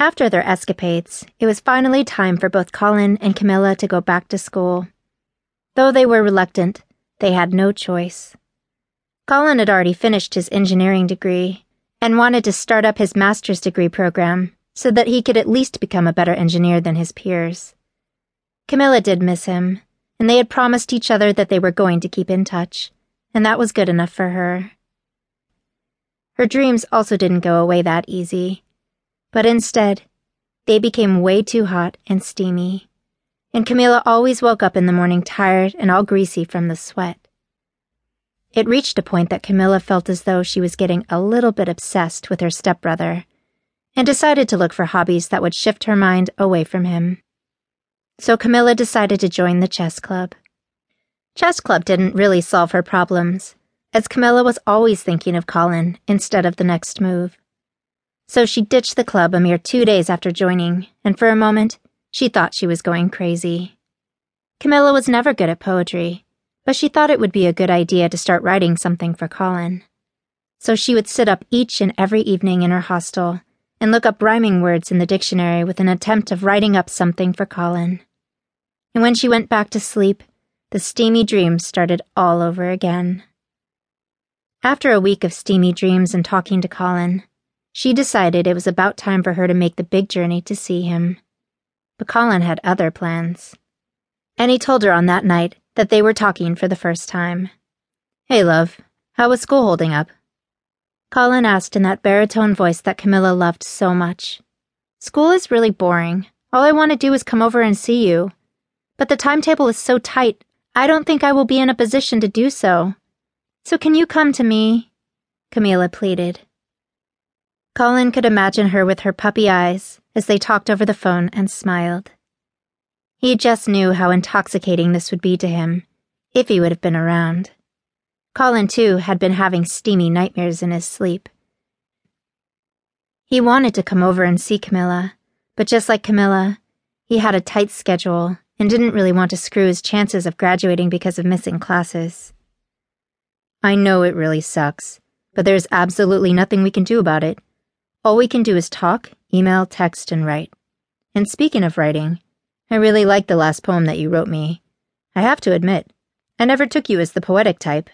After their escapades, it was finally time for both Colin and Camilla to go back to school. Though they were reluctant, they had no choice. Colin had already finished his engineering degree and wanted to start up his master's degree program so that he could at least become a better engineer than his peers. Camilla did miss him, and they had promised each other that they were going to keep in touch, and that was good enough for her. Her dreams also didn't go away that easy. But instead, they became way too hot and steamy, and Camilla always woke up in the morning tired and all greasy from the sweat. It reached a point that Camilla felt as though she was getting a little bit obsessed with her stepbrother, and decided to look for hobbies that would shift her mind away from him. So Camilla decided to join the chess club. Chess club didn't really solve her problems, as Camilla was always thinking of Colin instead of the next move. So she ditched the club a mere two days after joining, and for a moment, she thought she was going crazy. Camilla was never good at poetry, but she thought it would be a good idea to start writing something for Colin. So she would sit up each and every evening in her hostel and look up rhyming words in the dictionary with an attempt of writing up something for Colin. And when she went back to sleep, the steamy dreams started all over again. After a week of steamy dreams and talking to Colin, she decided it was about time for her to make the big journey to see him. But Colin had other plans. And he told her on that night that they were talking for the first time. Hey, love, how was school holding up? Colin asked in that baritone voice that Camilla loved so much. School is really boring. All I want to do is come over and see you. But the timetable is so tight, I don't think I will be in a position to do so. So can you come to me? Camilla pleaded. Colin could imagine her with her puppy eyes as they talked over the phone and smiled. He just knew how intoxicating this would be to him, if he would have been around. Colin, too, had been having steamy nightmares in his sleep. He wanted to come over and see Camilla, but just like Camilla, he had a tight schedule and didn't really want to screw his chances of graduating because of missing classes. I know it really sucks, but there's absolutely nothing we can do about it. All we can do is talk, email, text, and write. And speaking of writing, I really like the last poem that you wrote me. I have to admit, I never took you as the poetic type.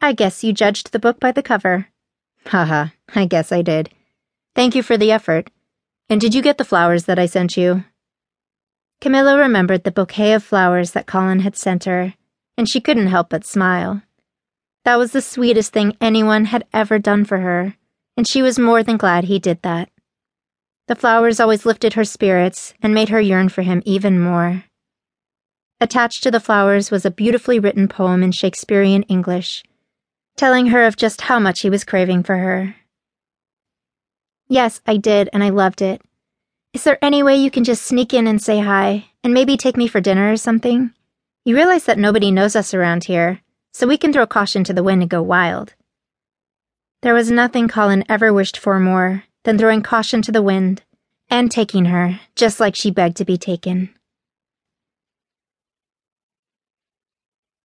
I guess you judged the book by the cover. Haha, I guess I did. Thank you for the effort. And did you get the flowers that I sent you? Camilla remembered the bouquet of flowers that Colin had sent her, and she couldn't help but smile. That was the sweetest thing anyone had ever done for her and she was more than glad he did that. The flowers always lifted her spirits and made her yearn for him even more. Attached to the flowers was a beautifully written poem in Shakespearean English, telling her of just how much he was craving for her. Yes, I did, and I loved it. Is there any way you can just sneak in and say hi, and maybe take me for dinner or something? You realize that nobody knows us around here, so we can throw caution to the wind and go wild. There was nothing Colin ever wished for more than throwing caution to the wind and taking her just like she begged to be taken.